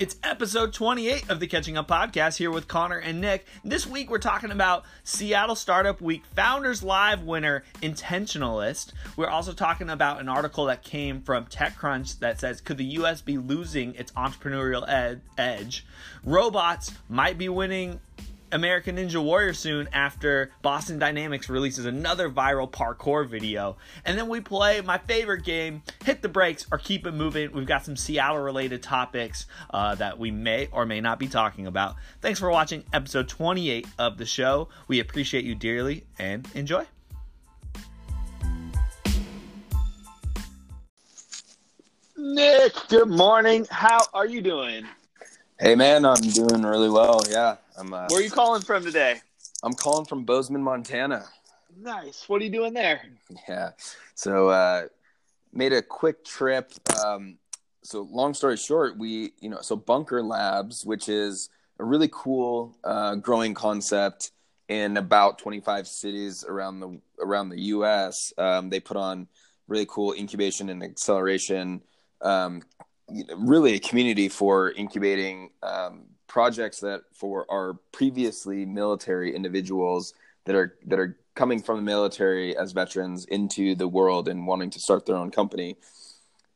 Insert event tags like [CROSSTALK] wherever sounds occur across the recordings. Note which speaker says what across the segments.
Speaker 1: It's episode 28 of the Catching Up Podcast here with Connor and Nick. This week we're talking about Seattle Startup Week Founders Live winner Intentionalist. We're also talking about an article that came from TechCrunch that says Could the US be losing its entrepreneurial ed- edge? Robots might be winning American Ninja Warrior soon after Boston Dynamics releases another viral parkour video. And then we play my favorite game, Hit the Brakes or Keep It Moving. We've got some Seattle related topics uh, that we may or may not be talking about. Thanks for watching episode 28 of the show. We appreciate you dearly and enjoy.
Speaker 2: Nick, good morning. How are you doing?
Speaker 3: Hey man, I'm doing really well. Yeah, I'm. Uh,
Speaker 2: Where are you calling from today?
Speaker 3: I'm calling from Bozeman, Montana.
Speaker 2: Nice. What are you doing there?
Speaker 3: Yeah, so uh, made a quick trip. Um, so long story short, we you know so Bunker Labs, which is a really cool uh, growing concept in about 25 cities around the around the U.S. Um, they put on really cool incubation and acceleration um, really a community for incubating um, projects that for our previously military individuals that are that are coming from the military as veterans into the world and wanting to start their own company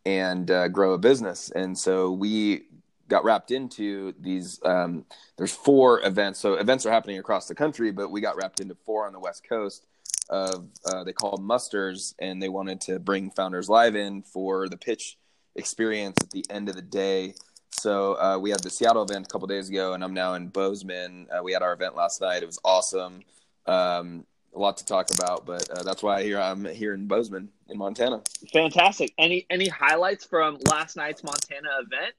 Speaker 3: and uh, grow a business. And so we got wrapped into these. Um, there's four events. So events are happening across the country, but we got wrapped into four on the West Coast. Of uh, they call musters, and they wanted to bring Founders Live in for the pitch experience at the end of the day. So uh, we had the Seattle event a couple days ago, and I'm now in Bozeman. Uh, we had our event last night. It was awesome. Um, a lot to talk about, but uh, that's why here I'm here in Bozeman, in Montana.
Speaker 2: Fantastic. Any any highlights from last night's Montana event?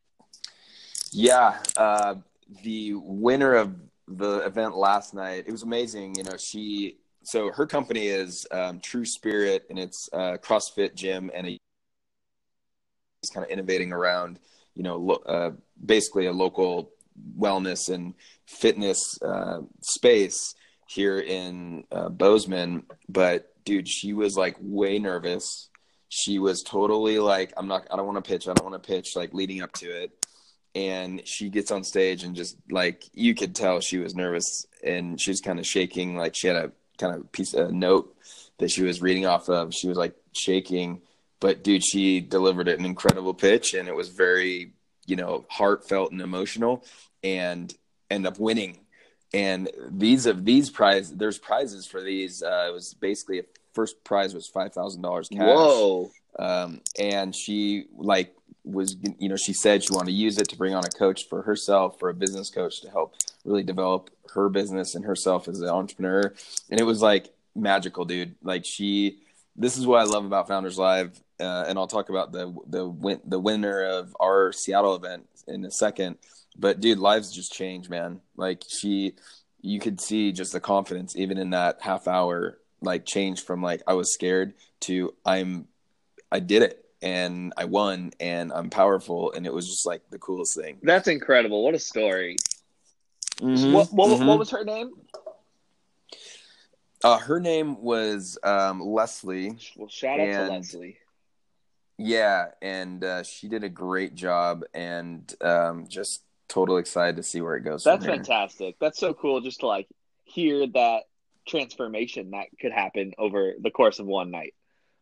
Speaker 3: Yeah, uh, the winner of the event last night. It was amazing. You know, she so her company is um, True Spirit, and it's a CrossFit gym and a kind of innovating around, you know, lo- uh, basically a local wellness and fitness uh, space here in uh, Bozeman. But dude, she was like way nervous. She was totally like, I'm not, I don't want to pitch. I don't want to pitch like leading up to it. And she gets on stage and just like, you could tell she was nervous and she was kind of shaking. Like she had a kind of piece of note that she was reading off of. She was like shaking but dude, she delivered an incredible pitch, and it was very, you know, heartfelt and emotional, and end up winning. And these of these prize, there's prizes for these. Uh, it was basically a first prize was five thousand dollars cash.
Speaker 2: Whoa!
Speaker 3: Um, and she like was you know she said she wanted to use it to bring on a coach for herself for a business coach to help really develop her business and herself as an entrepreneur and it was like magical dude like she this is what i love about founders live uh, and I'll talk about the the win- the winner of our Seattle event in a second. But dude, lives just change, man. Like she, you could see just the confidence even in that half hour, like change from like I was scared to I'm, I did it and I won and I'm powerful and it was just like the coolest thing.
Speaker 2: That's incredible. What a story.
Speaker 3: Mm-hmm.
Speaker 2: What what,
Speaker 3: mm-hmm.
Speaker 2: what was her name?
Speaker 3: Uh, her name was um, Leslie.
Speaker 2: Well, shout out and... to Leslie
Speaker 3: yeah, and uh, she did a great job, and um, just totally excited to see where it goes.
Speaker 2: That's fantastic. That's so cool, just to like hear that transformation that could happen over the course of one night.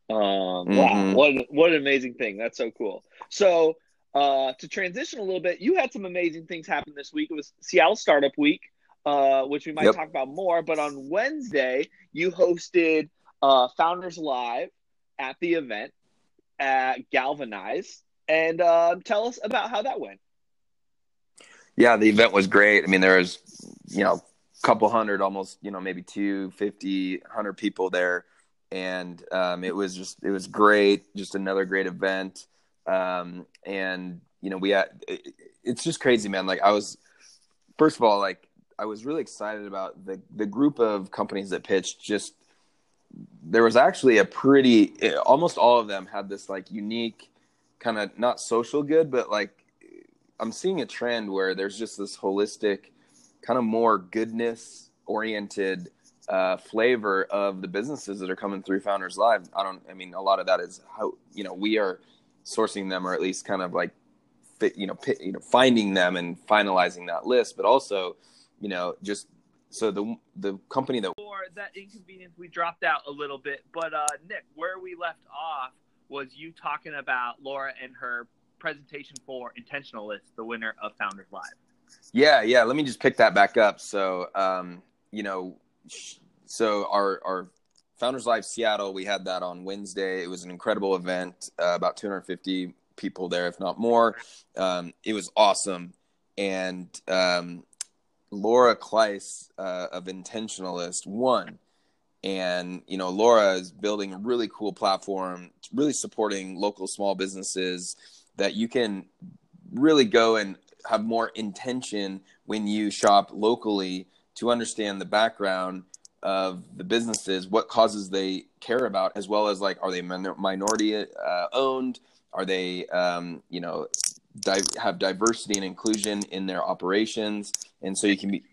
Speaker 2: Um, mm-hmm. Wow, what what an amazing thing! That's so cool. So uh, to transition a little bit, you had some amazing things happen this week. It was Seattle Startup Week, uh, which we might yep. talk about more. But on Wednesday, you hosted uh, Founders Live at the event at Galvanize and uh, tell us about how that went.
Speaker 3: Yeah, the event was great. I mean, there was, you know, a couple hundred, almost, you know, maybe 250, 100 people there. And um, it was just, it was great. Just another great event. Um, and, you know, we had, it, it's just crazy, man. Like, I was, first of all, like, I was really excited about the, the group of companies that pitched just there was actually a pretty almost all of them had this like unique kind of not social good but like i'm seeing a trend where there's just this holistic kind of more goodness oriented uh, flavor of the businesses that are coming through founders live. I don't i mean a lot of that is how you know we are sourcing them or at least kind of like you know, you know, finding them and finalizing that list, but also, you know, just so the the company that
Speaker 2: for that inconvenience we dropped out a little bit, but uh, Nick, where we left off was you talking about Laura and her presentation for Intentionalist, the winner of Founders Live.
Speaker 3: Yeah, yeah. Let me just pick that back up. So, um, you know, so our our Founders Live Seattle, we had that on Wednesday. It was an incredible event, uh, about 250 people there, if not more. Um, it was awesome. And um, Laura Clise uh, of Intentionalist won. And, you know, Laura is building a really cool platform, really supporting local small businesses that you can really go and have more intention when you shop locally to understand the background of the businesses, what causes they care about, as well as like, are they minority uh, owned? Are they, um, you know, di- have diversity and inclusion in their operations? And so you can be,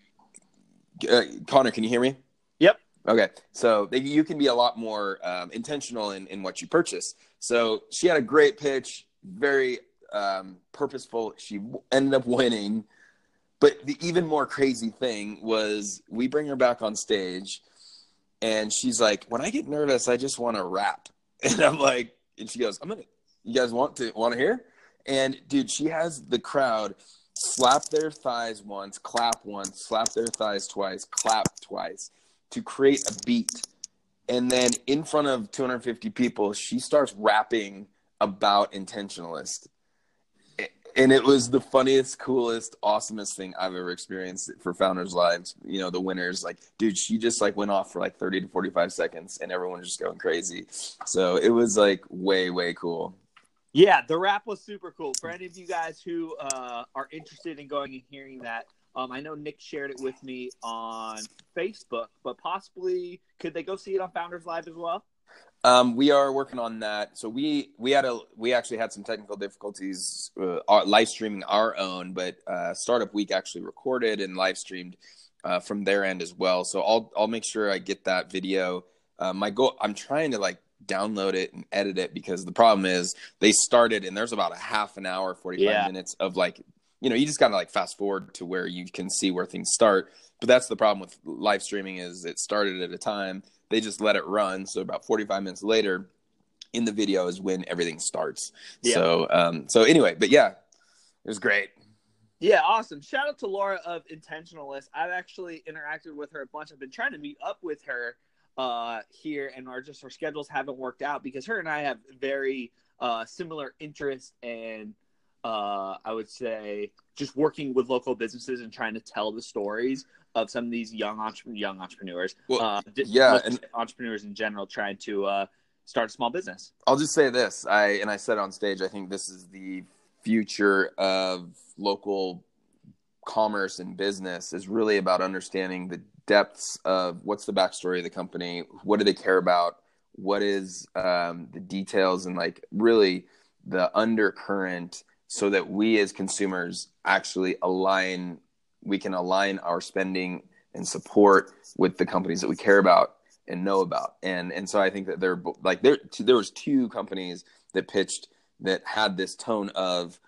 Speaker 3: uh, Connor, can you hear me?
Speaker 2: Yep.
Speaker 3: Okay. So they, you can be a lot more um, intentional in, in what you purchase. So she had a great pitch, very um, purposeful. She ended up winning but the even more crazy thing was we bring her back on stage and she's like, when I get nervous, I just want to rap. [LAUGHS] And I'm like, and she goes, I'm gonna you guys want to want to hear? And dude, she has the crowd slap their thighs once, clap once, slap their thighs twice, clap twice to create a beat. And then in front of 250 people, she starts rapping about intentionalist and it was the funniest, coolest, awesomest thing I've ever experienced for Founders Lives. You know, the winners, like, dude, she just like went off for like 30 to 45 seconds and everyone was just going crazy. So it was like way, way cool.
Speaker 2: Yeah, the rap was super cool. For any of you guys who uh, are interested in going and hearing that, um, I know Nick shared it with me on Facebook, but possibly could they go see it on Founders Live as well?
Speaker 3: Um, we are working on that. So we we had a we actually had some technical difficulties uh, live streaming our own, but uh, Startup Week actually recorded and live streamed uh, from their end as well. So I'll I'll make sure I get that video. Uh, my goal I'm trying to like download it and edit it because the problem is they started and there's about a half an hour 45 yeah. minutes of like you know you just gotta like fast forward to where you can see where things start but that's the problem with live streaming is it started at a time they just let it run. So about 45 minutes later, in the video is when everything starts. Yeah. So um, so anyway, but yeah, it was great.
Speaker 2: Yeah, awesome. Shout out to Laura of Intentionalist. I've actually interacted with her a bunch. I've been trying to meet up with her uh, here, and our just our schedules haven't worked out because her and I have very uh, similar interests and uh, I would say just working with local businesses and trying to tell the stories of some of these young entre- young entrepreneurs. Well, uh,
Speaker 3: yeah, and
Speaker 2: entrepreneurs in general trying to uh, start a small business.
Speaker 3: I'll just say this: I and I said on stage, I think this is the future of local commerce and business is really about understanding the depths of what's the backstory of the company, what do they care about, what is um, the details, and like really the undercurrent, so that we as consumers actually align we can align our spending and support with the companies that we care about and know about. And and so I think that there like there there was two companies that pitched that had this tone of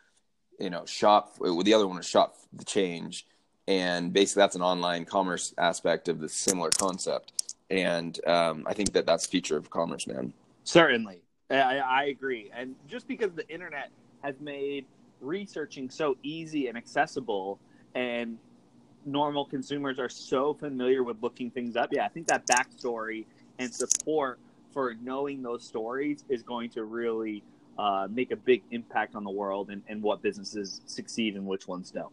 Speaker 3: you know shop the other one was shop the change. And basically that's an online commerce aspect of the similar concept. And um, i think that that's future of commerce man.
Speaker 2: Certainly. I, I agree. And just because the internet has made researching so easy and accessible and normal consumers are so familiar with looking things up. Yeah, I think that backstory and support for knowing those stories is going to really uh, make a big impact on the world and, and what businesses succeed and which ones don't.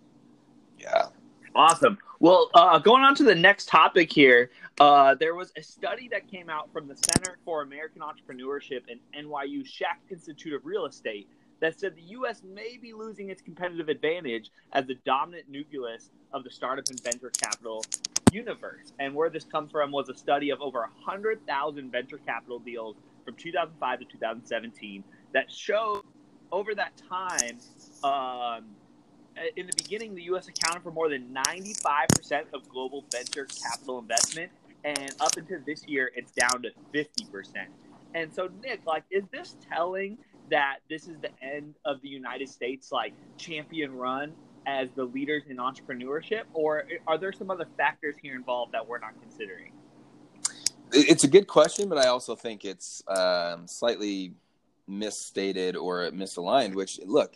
Speaker 3: Yeah.
Speaker 2: Awesome. Well, uh, going on to the next topic here, uh, there was a study that came out from the Center for American Entrepreneurship and NYU Schack Institute of Real Estate that said the U.S. may be losing its competitive advantage as the dominant nucleus of the startup and venture capital universe. And where this comes from was a study of over 100,000 venture capital deals from 2005 to 2017 that showed over that time, um, in the beginning, the U.S. accounted for more than 95% of global venture capital investment. And up until this year, it's down to 50%. And so, Nick, like, is this telling that this is the end of the United States like champion run as the leaders in entrepreneurship, or are there some other factors here involved that we're not considering?
Speaker 3: It's a good question, but I also think it's um, slightly misstated or misaligned. Which look,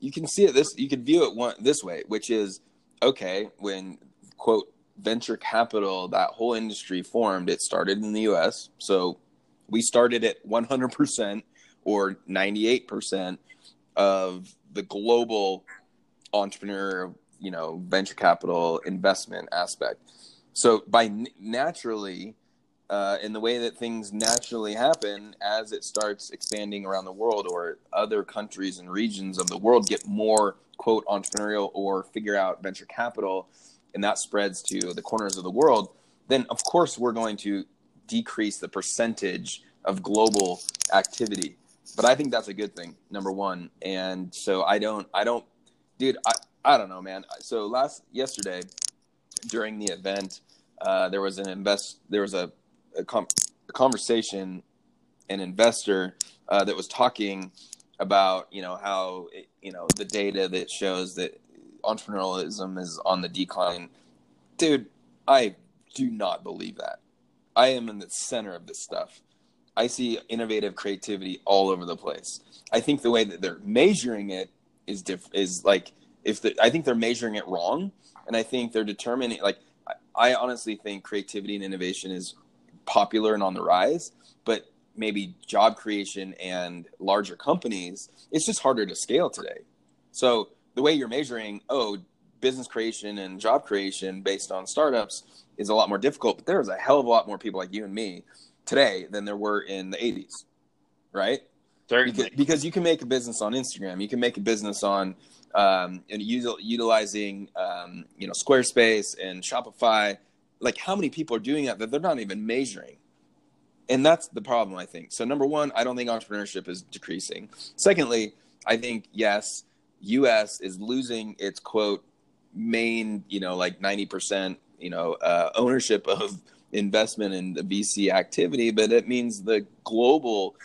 Speaker 3: you can see it this, you can view it one this way, which is okay when quote venture capital that whole industry formed. It started in the U.S., so we started at 100 percent or 98 percent of the global entrepreneur, you know, venture capital investment aspect. So by naturally, uh, in the way that things naturally happen as it starts expanding around the world or other countries and regions of the world get more quote entrepreneurial or figure out venture capital and that spreads to the corners of the world then of course we're going to decrease the percentage of global activity but i think that's a good thing number one and so i don't i don't dude, I, I don't know, man. So last yesterday during the event, uh, there was an invest, there was a, a, com- a conversation, an investor uh, that was talking about you know how it, you know the data that shows that entrepreneurialism is on the decline. Dude, I do not believe that. I am in the center of this stuff. I see innovative creativity all over the place. I think the way that they're measuring it is diff- is like if the, I think they're measuring it wrong, and I think they're determining like I, I honestly think creativity and innovation is popular and on the rise, but maybe job creation and larger companies, it's just harder to scale today. So the way you're measuring, oh, business creation and job creation based on startups is a lot more difficult. But there's a hell of a lot more people like you and me today than there were in the 80s, right? Because, because, you can make a business on Instagram, you can make a business on um, and util, utilizing um, you know Squarespace and Shopify. Like how many people are doing that that they're not even measuring? And that's the problem, I think. So number one, I don't think entrepreneurship is decreasing. Secondly, I think yes, U.S. is losing its quote main, you know, like ninety percent, you know, uh, ownership of investment in the VC activity, but it means the global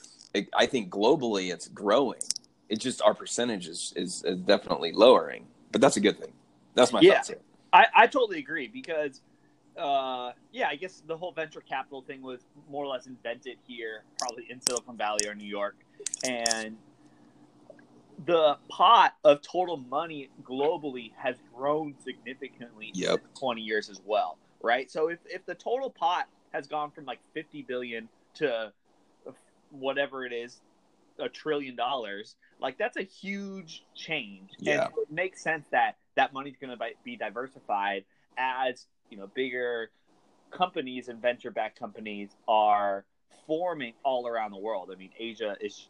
Speaker 3: I think globally it's growing. It's just our percentage is, is, is definitely lowering, but that's a good thing. That's my
Speaker 2: yeah,
Speaker 3: thoughts here.
Speaker 2: I, I totally agree because, uh, yeah, I guess the whole venture capital thing was more or less invented here, probably in Silicon Valley or New York, and the pot of total money globally has grown significantly
Speaker 3: yep.
Speaker 2: in 20 years as well, right? So if, if the total pot has gone from like 50 billion to whatever it is, a trillion dollars, like that's a huge change.
Speaker 3: Yeah.
Speaker 2: And it makes sense that that money's going to be diversified as, you know, bigger companies and venture backed companies are forming all around the world. I mean, Asia is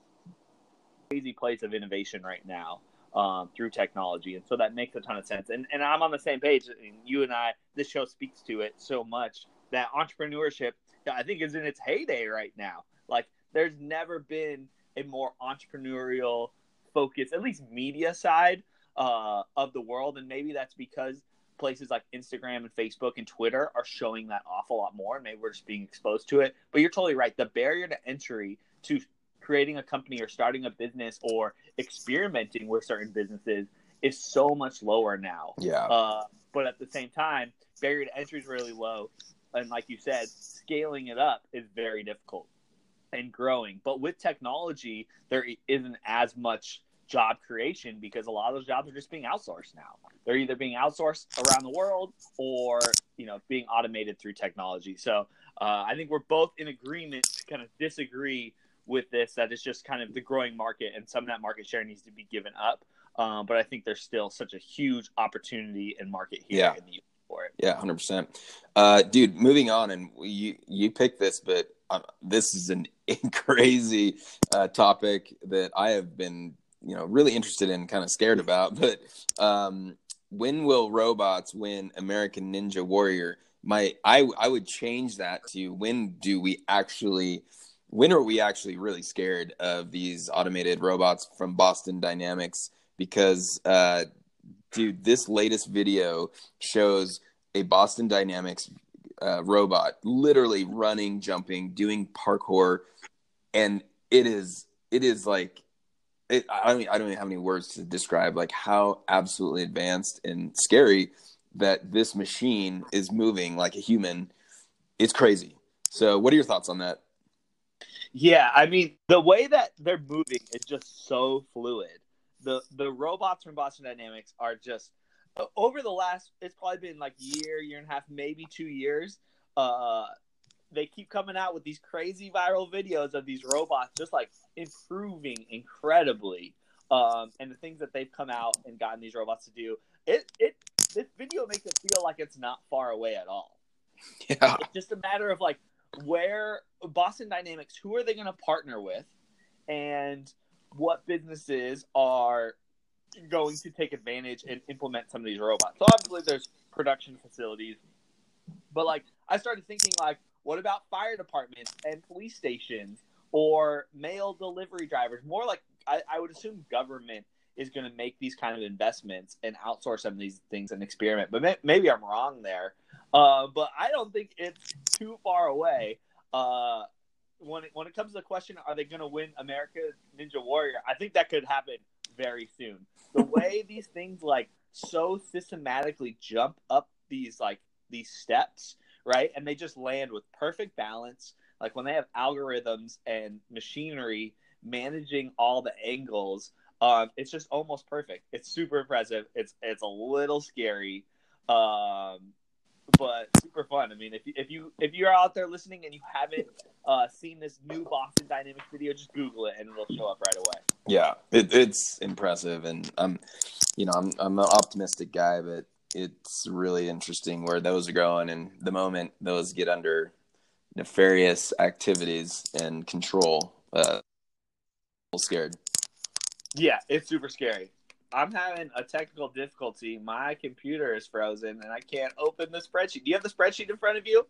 Speaker 2: crazy place of innovation right now um, through technology, and so that makes a ton of sense. And and I'm on the same page. And you and I, this show speaks to it so much that entrepreneurship, I think, is in its heyday right now. Like there's never been a more entrepreneurial focus, at least media side uh, of the world, and maybe that's because places like Instagram and Facebook and Twitter are showing that awful lot more. Maybe we're just being exposed to it. But you're totally right. The barrier to entry to creating a company or starting a business or experimenting with certain businesses is so much lower now.
Speaker 3: Yeah.
Speaker 2: Uh, but at the same time, barrier to entry is really low. And like you said, scaling it up is very difficult and growing. But with technology, there isn't as much job creation because a lot of those jobs are just being outsourced now. They're either being outsourced around the world or you know being automated through technology. So uh, I think we're both in agreement to kind of disagree with this that it's just kind of the growing market and some of that market share needs to be given up. Um, but I think there's still such a huge opportunity and market here
Speaker 3: yeah.
Speaker 2: in the for it.
Speaker 3: Yeah, hundred uh, percent. Dude, moving on, and you you picked this, but um, this is an [LAUGHS] crazy uh, topic that I have been, you know, really interested in, kind of scared about. [LAUGHS] But um, when will robots win American Ninja Warrior? My, I, I would change that to when do we actually, when are we actually really scared of these automated robots from Boston Dynamics? Because, uh, dude, this latest video shows a Boston Dynamics uh, robot, literally running, jumping, doing parkour and it is it is like it, I don't I don't even have any words to describe like how absolutely advanced and scary that this machine is moving like a human. It's crazy. So, what are your thoughts on that?
Speaker 2: Yeah, I mean, the way that they're moving is just so fluid. The the robots from Boston Dynamics are just over the last it's probably been like year, year and a half, maybe 2 years. Uh they keep coming out with these crazy viral videos of these robots just like improving incredibly. Um, and the things that they've come out and gotten these robots to do, it it this video makes it feel like it's not far away at all.
Speaker 3: Yeah,
Speaker 2: it's just a matter of like where Boston Dynamics, who are they going to partner with, and what businesses are going to take advantage and implement some of these robots. So obviously, there's production facilities, but like I started thinking like what about fire departments and police stations or mail delivery drivers? More like I, I would assume government is going to make these kind of investments and outsource some of these things and experiment. But may, maybe I'm wrong there. Uh, but I don't think it's too far away. Uh, when it, when it comes to the question, are they going to win America Ninja Warrior? I think that could happen very soon. The [LAUGHS] way these things like so systematically jump up these like these steps right? And they just land with perfect balance. Like when they have algorithms and machinery managing all the angles, um, it's just almost perfect. It's super impressive. It's it's a little scary, um, but super fun. I mean, if you, if you if you're out there listening and you haven't uh, seen this new Boston Dynamics video, just Google it and it'll show up right away.
Speaker 3: Yeah, it, it's impressive, and I'm, you know, I'm I'm an optimistic guy, but it's really interesting where those are going and the moment those get under nefarious activities and control uh scared.
Speaker 2: Yeah it's super scary. I'm having a technical difficulty. My computer is frozen and i can't open the spreadsheet. Do you have the spreadsheet in front of you?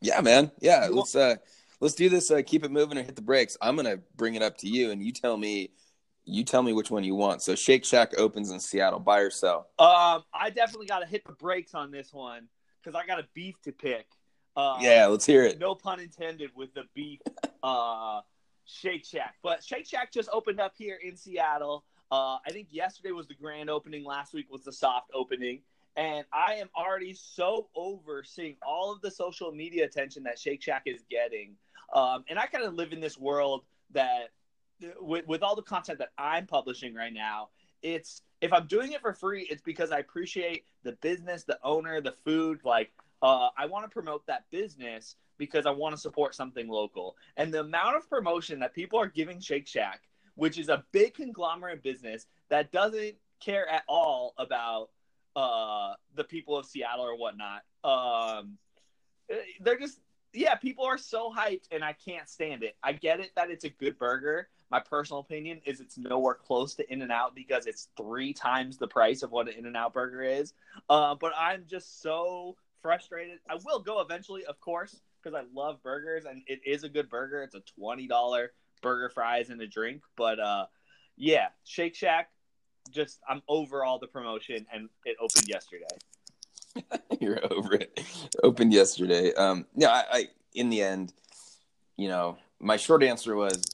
Speaker 3: Yeah man. Yeah let's uh let's do this uh, keep it moving or hit the brakes. I'm gonna bring it up to you and you tell me you tell me which one you want. So Shake Shack opens in Seattle. Buy or sell?
Speaker 2: Um, I definitely got to hit the brakes on this one because I got a beef to pick.
Speaker 3: Uh, yeah, let's hear it.
Speaker 2: No pun intended with the beef. uh, Shake Shack, but Shake Shack just opened up here in Seattle. Uh, I think yesterday was the grand opening. Last week was the soft opening. And I am already so over seeing all of the social media attention that Shake Shack is getting. Um, and I kind of live in this world that with, with all the content that I'm publishing right now, it's if I'm doing it for free, it's because I appreciate the business, the owner, the food. Like, uh, I want to promote that business because I want to support something local. And the amount of promotion that people are giving Shake Shack, which is a big conglomerate business that doesn't care at all about uh, the people of Seattle or whatnot. Um, they're just yeah, people are so hyped and I can't stand it. I get it that it's a good burger. My personal opinion is it's nowhere close to In and Out because it's three times the price of what an In and Out burger is. Uh, but I'm just so frustrated. I will go eventually, of course, because I love burgers and it is a good burger. It's a twenty dollar burger, fries, and a drink. But uh, yeah, Shake Shack. Just I'm over all the promotion and it opened yesterday. [LAUGHS]
Speaker 3: You're over it. Opened yesterday. Um, yeah, I, I, in the end, you know, my short answer was,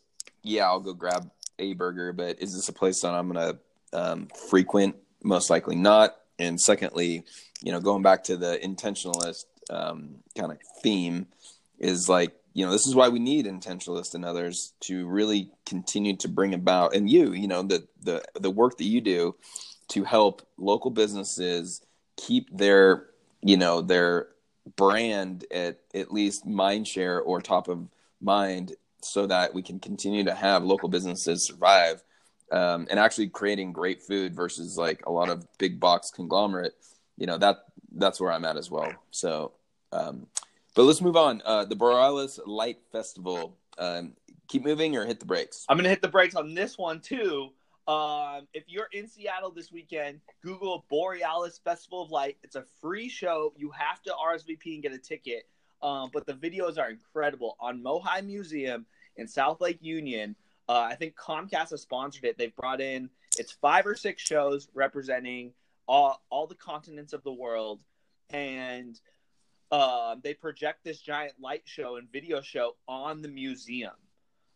Speaker 3: yeah, I'll go grab a burger, but is this a place that I'm gonna um, frequent? Most likely not. And secondly, you know, going back to the intentionalist um, kind of theme, is like, you know, this is why we need intentionalists and others to really continue to bring about, and you, you know, the the the work that you do to help local businesses keep their you know their brand at at least mind share or top of mind so that we can continue to have local businesses survive um, and actually creating great food versus like a lot of big box conglomerate you know that that's where i'm at as well so um, but let's move on uh, the borealis light festival um, keep moving or hit the brakes
Speaker 2: i'm gonna hit the brakes on this one too um, if you're in Seattle this weekend, Google Borealis Festival of Light. It's a free show. You have to RSVP and get a ticket. Um, but the videos are incredible on Mohai Museum in South Lake Union. Uh, I think Comcast has sponsored it. They've brought in it's five or six shows representing all all the continents of the world, and uh, they project this giant light show and video show on the museum.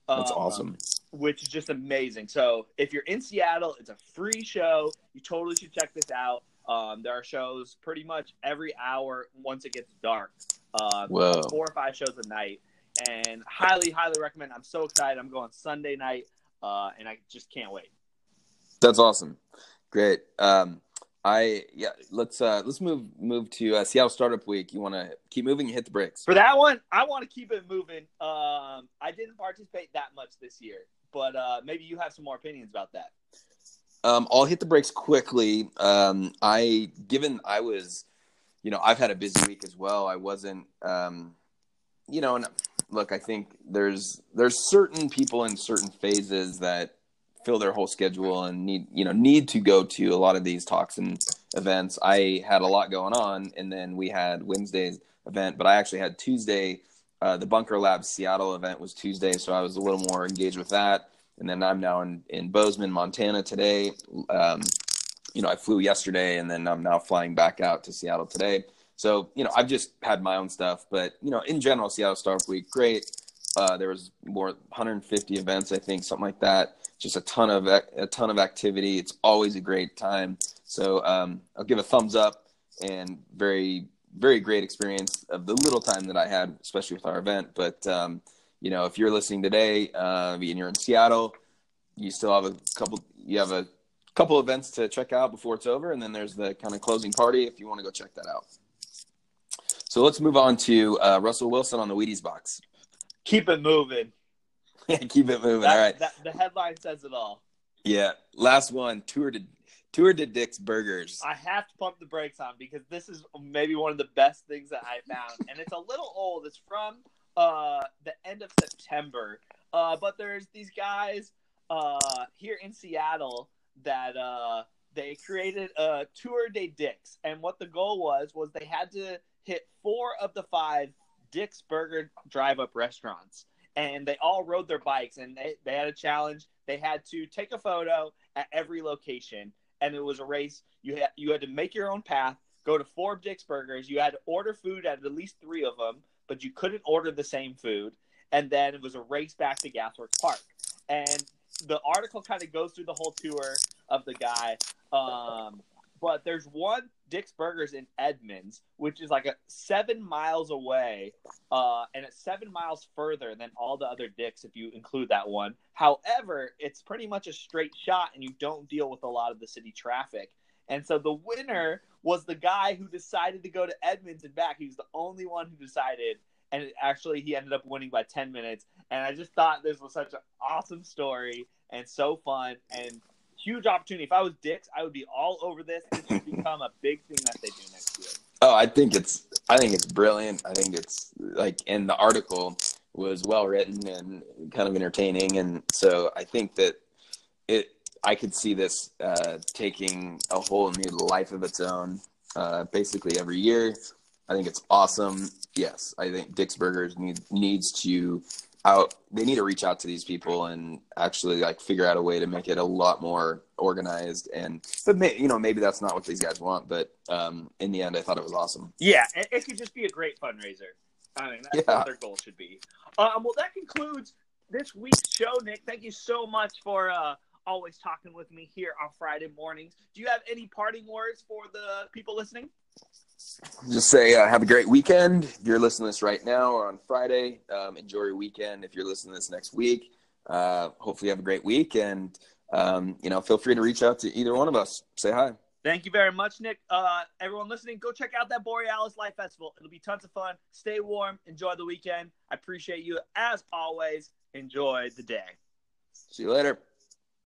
Speaker 3: That's um, awesome.
Speaker 2: Which is just amazing. So if you're in Seattle, it's a free show. You totally should check this out. Um, there are shows pretty much every hour once it gets dark. Uh, Whoa. Four or five shows a night, and highly, highly recommend. I'm so excited. I'm going Sunday night, uh, and I just can't wait.
Speaker 3: That's awesome. Great. Um, I yeah. Let's uh, let's move move to uh, Seattle Startup Week. You want to keep moving and hit the brakes
Speaker 2: for that one. I want to keep it moving. Um, I didn't participate that much this year, but uh, maybe you have some more opinions about that.
Speaker 3: Um, I'll hit the brakes quickly. Um, I given I was, you know, I've had a busy week as well. I wasn't, um, you know, and look, I think there's there's certain people in certain phases that fill their whole schedule and need you know need to go to a lot of these talks and events. I had a lot going on, and then we had Wednesday's event, but I actually had Tuesday. Uh, the Bunker Lab Seattle event was Tuesday, so I was a little more engaged with that and then I'm now in in Bozeman, Montana today. Um, you know, I flew yesterday, and then I'm now flying back out to Seattle today. So you know, I've just had my own stuff, but you know, in general, Seattle Startup Week, great. Uh, there was more 150 events, I think, something like that. Just a ton of a ton of activity. It's always a great time. So um, I'll give a thumbs up and very very great experience of the little time that I had, especially with our event. But um, you know, if you're listening today uh, and you're in Seattle, you still have a couple. You have a couple events to check out before it's over, and then there's the kind of closing party if you want to go check that out. So let's move on to uh, Russell Wilson on the Wheaties box.
Speaker 2: Keep it moving. [LAUGHS]
Speaker 3: keep it moving. That, all right.
Speaker 2: That, the headline says it all.
Speaker 3: Yeah. Last one. Tour to tour to Dick's Burgers.
Speaker 2: I have to pump the brakes on because this is maybe one of the best things that I found, and it's a little old. It's from uh, the end of September. Uh, but there's these guys uh, here in Seattle that uh, they created a tour de Dick's, and what the goal was was they had to hit four of the five Dick's Burger drive-up restaurants, and they all rode their bikes, and they, they had a challenge. They had to take a photo at every location, and it was a race. You had you had to make your own path, go to four Dick's Burgers. You had to order food at at least three of them but you couldn't order the same food. And then it was a race back to Gasworks Park. And the article kind of goes through the whole tour of the guy. Um, but there's one Dick's Burgers in Edmonds, which is like a seven miles away, uh, and it's seven miles further than all the other Dick's if you include that one. However, it's pretty much a straight shot, and you don't deal with a lot of the city traffic. And so the winner was the guy who decided to go to Edmonds and back. He was the only one who decided, and actually he ended up winning by 10 minutes. And I just thought this was such an awesome story and so fun and huge opportunity. If I was Dick's, I would be all over this. This should become a big thing that they do next year.
Speaker 3: Oh, I think it's I think it's brilliant. I think it's like in the article was well written and kind of entertaining and so I think that it I could see this uh, taking a whole new life of its own, uh, basically every year. I think it's awesome. Yes, I think Dick's Burgers need, needs to out. They need to reach out to these people and actually like figure out a way to make it a lot more organized. And but may, you know maybe that's not what these guys want. But um, in the end, I thought it was awesome.
Speaker 2: Yeah, it, it could just be a great fundraiser. I mean, that's yeah. what their goal should be. Um, well, that concludes this week's show, Nick. Thank you so much for uh, always talking with me here on Friday mornings. Do you have any parting words for the people listening?
Speaker 3: Just say uh, have a great weekend. If you're listening to this right now or on Friday, um, enjoy your weekend. If you're listening to this next week, uh, hopefully you have a great week. And, um, you know, feel free to reach out to either one of us. Say hi.
Speaker 2: Thank you very much, Nick. Uh, everyone listening, go check out that Borealis Light Festival. It'll be tons of fun. Stay warm. Enjoy the weekend. I appreciate you as always. Enjoy the day.
Speaker 3: See you later.